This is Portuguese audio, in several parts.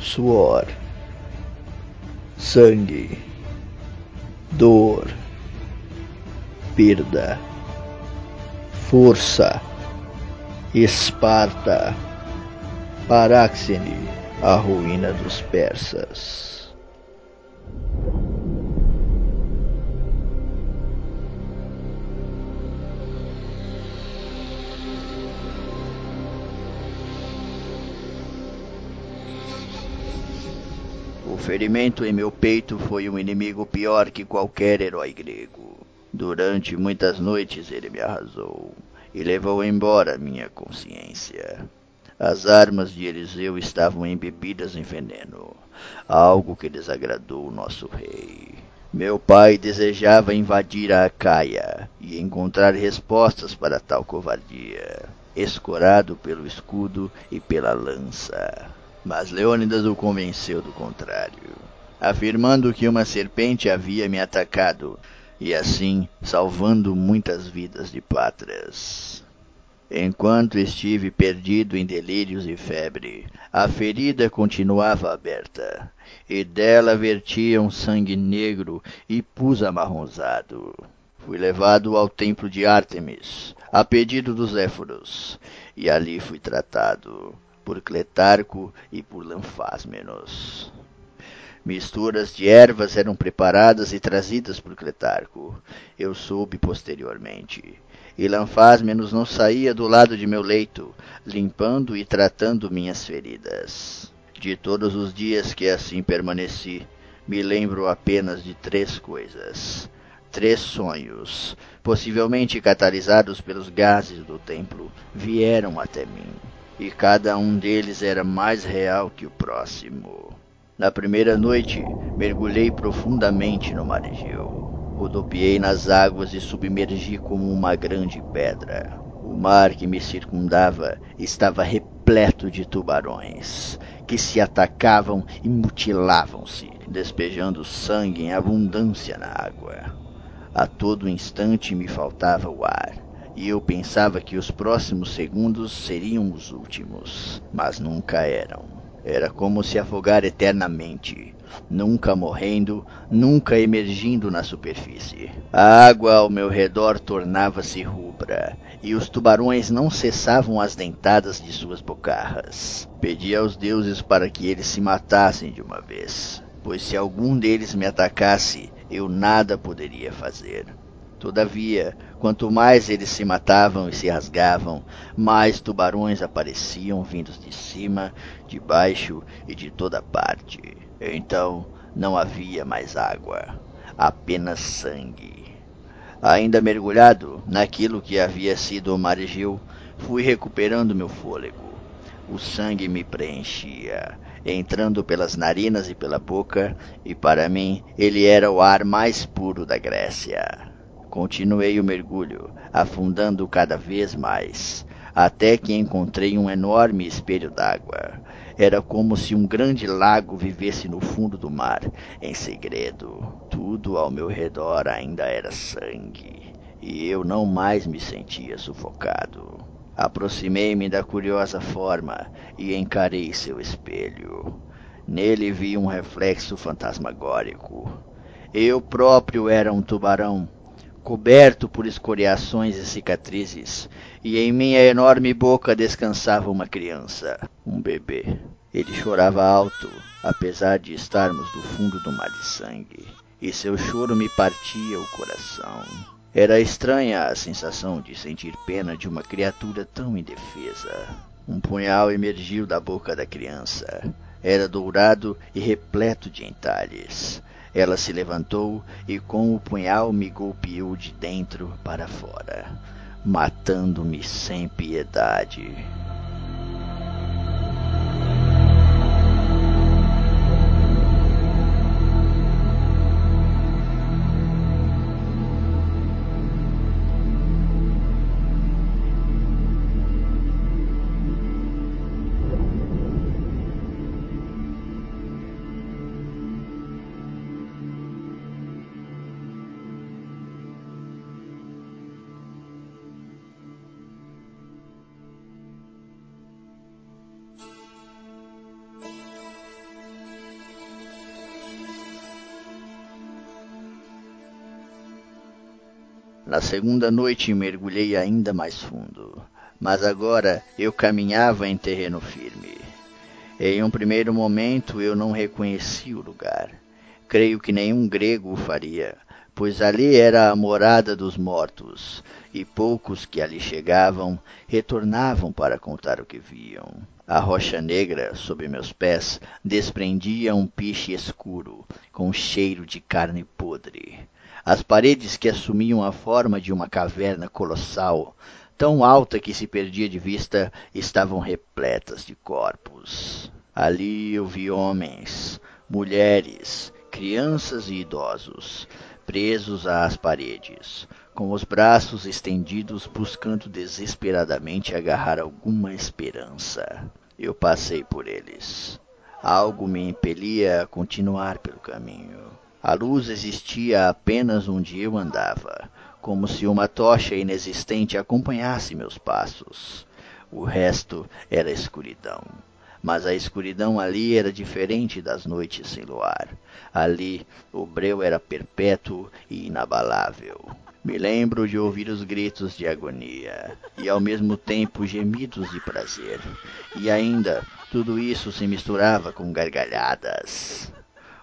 suor, sangue, dor, perda, força, Esparta, Paráxene, a ruína dos persas. O ferimento em meu peito foi um inimigo pior que qualquer herói grego. Durante muitas noites ele me arrasou e levou embora minha consciência. As armas de Eliseu estavam embebidas em veneno, algo que desagradou o nosso rei. Meu pai desejava invadir a Acaia e encontrar respostas para tal covardia, escorado pelo escudo e pela lança. Mas Leônidas o convenceu do contrário, afirmando que uma serpente havia me atacado e assim salvando muitas vidas de pátrias. Enquanto estive perdido em delírios e febre, a ferida continuava aberta, e dela vertia um sangue negro e pus amarronzado. Fui levado ao templo de Ártemis, a pedido dos Éforos, e ali fui tratado por Cletarco e por Lanfásmenos. Misturas de ervas eram preparadas e trazidas por Cletarco. Eu soube posteriormente. E Lanfásmenos não saía do lado de meu leito, limpando e tratando minhas feridas. De todos os dias que assim permaneci, me lembro apenas de três coisas. Três sonhos, possivelmente catalisados pelos gases do templo, vieram até mim e cada um deles era mais real que o próximo. Na primeira noite, mergulhei profundamente no mar Egeu. Rodopiei nas águas e submergi como uma grande pedra. O mar que me circundava estava repleto de tubarões, que se atacavam e mutilavam-se, despejando sangue em abundância na água. A todo instante me faltava o ar e eu pensava que os próximos segundos seriam os últimos, mas nunca eram. Era como se afogar eternamente, nunca morrendo, nunca emergindo na superfície. A água ao meu redor tornava-se rubra, e os tubarões não cessavam as dentadas de suas bocarras. Pedi aos deuses para que eles se matassem de uma vez, pois se algum deles me atacasse, eu nada poderia fazer. Todavia, quanto mais eles se matavam e se rasgavam, mais tubarões apareciam vindos de cima, de baixo e de toda parte. Então não havia mais água, apenas sangue. Ainda mergulhado naquilo que havia sido o mar Egeu, fui recuperando meu fôlego. O sangue me preenchia, entrando pelas narinas e pela boca, e para mim ele era o ar mais puro da Grécia. Continuei o mergulho, afundando cada vez mais, até que encontrei um enorme espelho d'água. Era como se um grande lago vivesse no fundo do mar, em segredo. Tudo ao meu redor ainda era sangue, e eu não mais me sentia sufocado. Aproximei-me da curiosa forma e encarei seu espelho. Nele vi um reflexo fantasmagórico. Eu próprio era um tubarão, coberto por escoriações e cicatrizes, e em minha enorme boca descansava uma criança, um bebê. Ele chorava alto, apesar de estarmos do fundo do mar de sangue, e seu choro me partia o coração. Era estranha a sensação de sentir pena de uma criatura tão indefesa. Um punhal emergiu da boca da criança. Era dourado e repleto de entalhes. Ela se levantou e com o punhal me golpeou de dentro para fora, matando-me sem piedade. Na segunda noite mergulhei ainda mais fundo, mas agora eu caminhava em terreno firme. Em um primeiro momento eu não reconheci o lugar. Creio que nenhum grego o faria, pois ali era a morada dos mortos, e poucos que ali chegavam retornavam para contar o que viam. A rocha negra, sob meus pés, desprendia um piche escuro, com cheiro de carne podre. As paredes que assumiam a forma de uma caverna colossal, tão alta que se perdia de vista, estavam repletas de corpos. Ali eu vi homens, mulheres, crianças e idosos, presos às paredes, com os braços estendidos buscando desesperadamente agarrar alguma esperança. Eu passei por eles. Algo me impelia a continuar pelo caminho. A luz existia apenas onde eu andava, como se uma tocha inexistente acompanhasse meus passos. O resto era escuridão. Mas a escuridão ali era diferente das noites sem luar. Ali o breu era perpétuo e inabalável. Me lembro de ouvir os gritos de agonia e ao mesmo tempo gemidos de prazer. E ainda tudo isso se misturava com gargalhadas.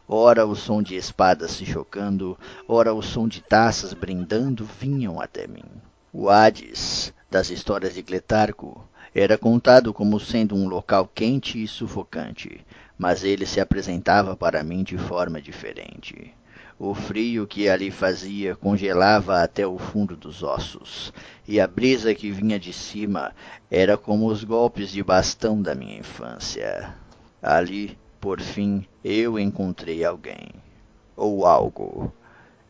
Ora o som de espadas se chocando, ora o som de taças brindando vinham até mim. O Hades, das histórias de Cletarco, era contado como sendo um local quente e sufocante, mas ele se apresentava para mim de forma diferente. O frio que ali fazia congelava até o fundo dos ossos, e a brisa que vinha de cima era como os golpes de bastão da minha infância. Ali, por fim, eu encontrei alguém. Ou algo.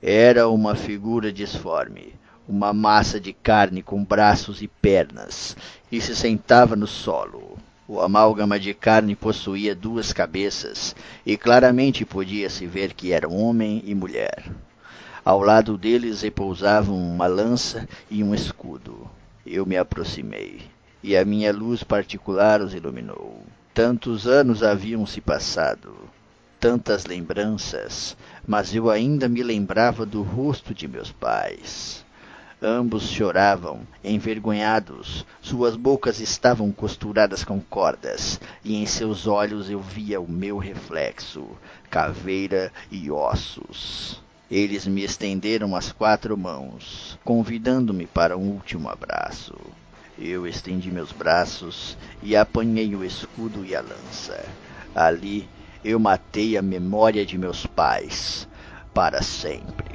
Era uma figura disforme, uma massa de carne com braços e pernas, e se sentava no solo. O amálgama de carne possuía duas cabeças, e claramente podia-se ver que eram homem e mulher. Ao lado deles repousavam uma lança e um escudo. Eu me aproximei, e a minha luz particular os iluminou. Tantos anos haviam se passado, tantas lembranças, mas eu ainda me lembrava do rosto de meus pais. Ambos choravam, envergonhados, suas bocas estavam costuradas com cordas, e em seus olhos eu via o meu reflexo, caveira e ossos. Eles me estenderam as quatro mãos, convidando-me para um último abraço. Eu estendi meus braços e apanhei o escudo e a lança. Ali eu matei a memória de meus pais para sempre.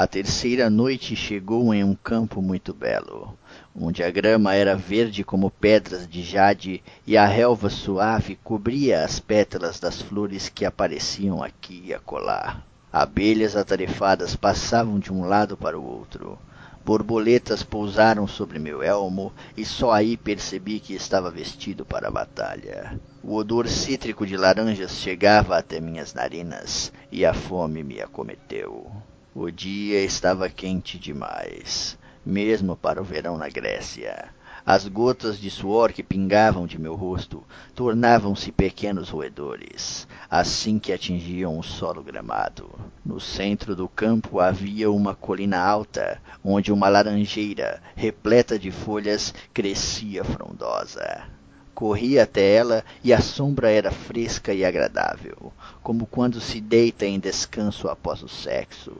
A terceira noite chegou em um campo muito belo, onde a grama era verde como pedras de jade e a relva suave cobria as pétalas das flores que apareciam aqui e acolá. Abelhas atarefadas passavam de um lado para o outro. Borboletas pousaram sobre meu elmo e só aí percebi que estava vestido para a batalha. O odor cítrico de laranjas chegava até minhas narinas e a fome me acometeu. O dia estava quente demais, mesmo para o verão na Grécia. As gotas de suor que pingavam de meu rosto tornavam-se pequenos roedores, assim que atingiam o solo gramado. No centro do campo havia uma colina alta, onde uma laranjeira, repleta de folhas, crescia frondosa. Corri até ela e a sombra era fresca e agradável, como quando se deita em descanso após o sexo.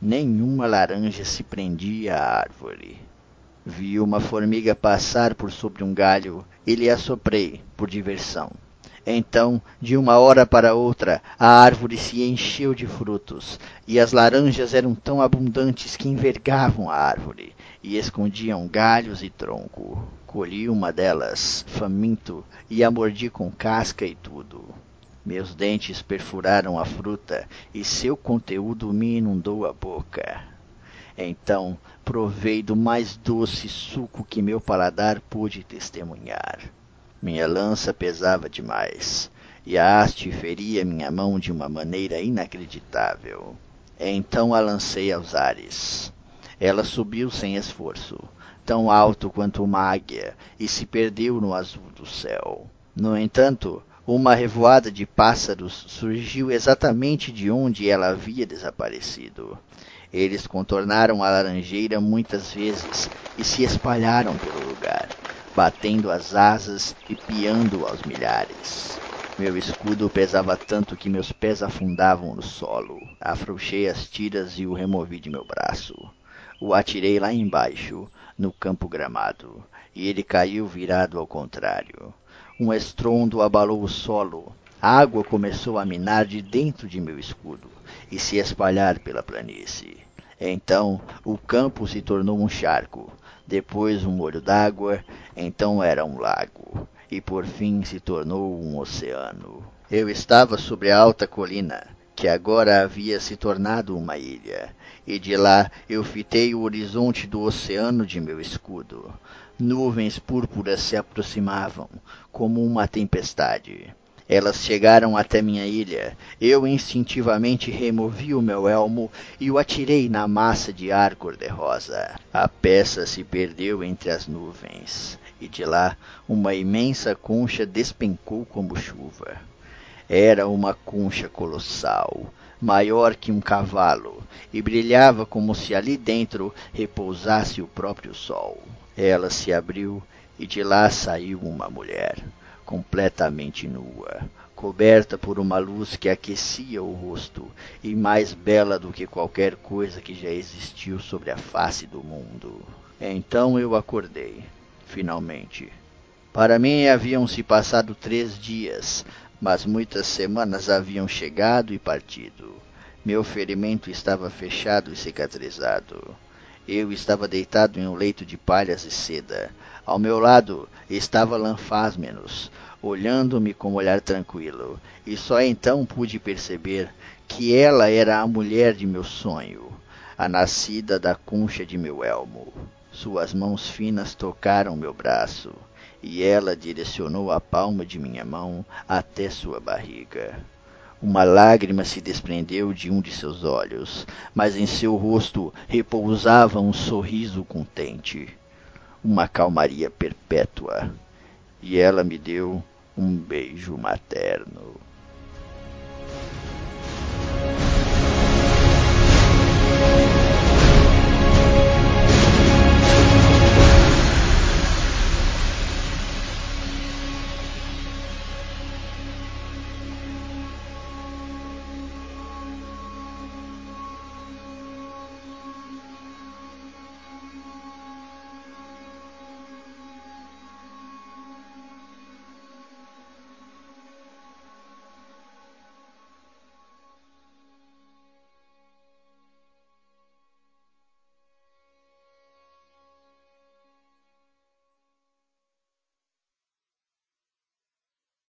Nenhuma laranja se prendia à árvore. Vi uma formiga passar por sobre um galho e lhe assoprei, por diversão. Então, de uma hora para outra, a árvore se encheu de frutos, e as laranjas eram tão abundantes que envergavam a árvore e escondiam galhos e tronco. Colhi uma delas, faminto, e a mordi com casca e tudo. Meus dentes perfuraram a fruta e seu conteúdo me inundou a boca. Então provei do mais doce suco que meu paladar pôde testemunhar. Minha lança pesava demais, e a haste feria minha mão de uma maneira inacreditável. Então a lancei aos ares. Ela subiu sem esforço, tão alto quanto uma águia, e se perdeu no azul do céu. No entanto, uma revoada de pássaros surgiu exatamente de onde ela havia desaparecido. Eles contornaram a laranjeira muitas vezes e se espalharam pelo lugar, batendo as asas e piando aos milhares. Meu escudo pesava tanto que meus pés afundavam no solo. Afrouxei as tiras e o removi de meu braço. O atirei lá embaixo, no campo gramado, e ele caiu virado ao contrário. Um estrondo abalou o solo. A água começou a minar de dentro de meu escudo e se espalhar pela planície. Então o campo se tornou um charco, depois um olho d'água, então era um lago, e por fim se tornou um oceano. Eu estava sobre a alta colina, que agora havia se tornado uma ilha, e de lá eu fitei o horizonte do oceano de meu escudo. Nuvens púrpuras se aproximavam, como uma tempestade. Elas chegaram até minha ilha. Eu instintivamente removi o meu elmo e o atirei na massa de ar cor-de-rosa. A peça se perdeu entre as nuvens, e de lá uma imensa concha despencou como chuva. Era uma concha colossal, maior que um cavalo, e brilhava como se ali dentro repousasse o próprio sol. Ela se abriu e de lá saiu uma mulher, completamente nua, coberta por uma luz que aquecia o rosto e mais bela do que qualquer coisa que já existiu sobre a face do mundo. Então eu acordei, finalmente. Para mim haviam se passado três dias, mas muitas semanas haviam chegado e partido. Meu ferimento estava fechado e cicatrizado. Eu estava deitado em um leito de palhas e seda. Ao meu lado estava Lanfásmenos, olhando-me com um olhar tranquilo, e só então pude perceber que ela era a mulher de meu sonho, a nascida da concha de meu elmo. Suas mãos finas tocaram meu braço, e ela direcionou a palma de minha mão até sua barriga. Uma lágrima se desprendeu de um de seus olhos, mas em seu rosto repousava um sorriso contente, uma calmaria perpétua. E ela me deu um beijo materno.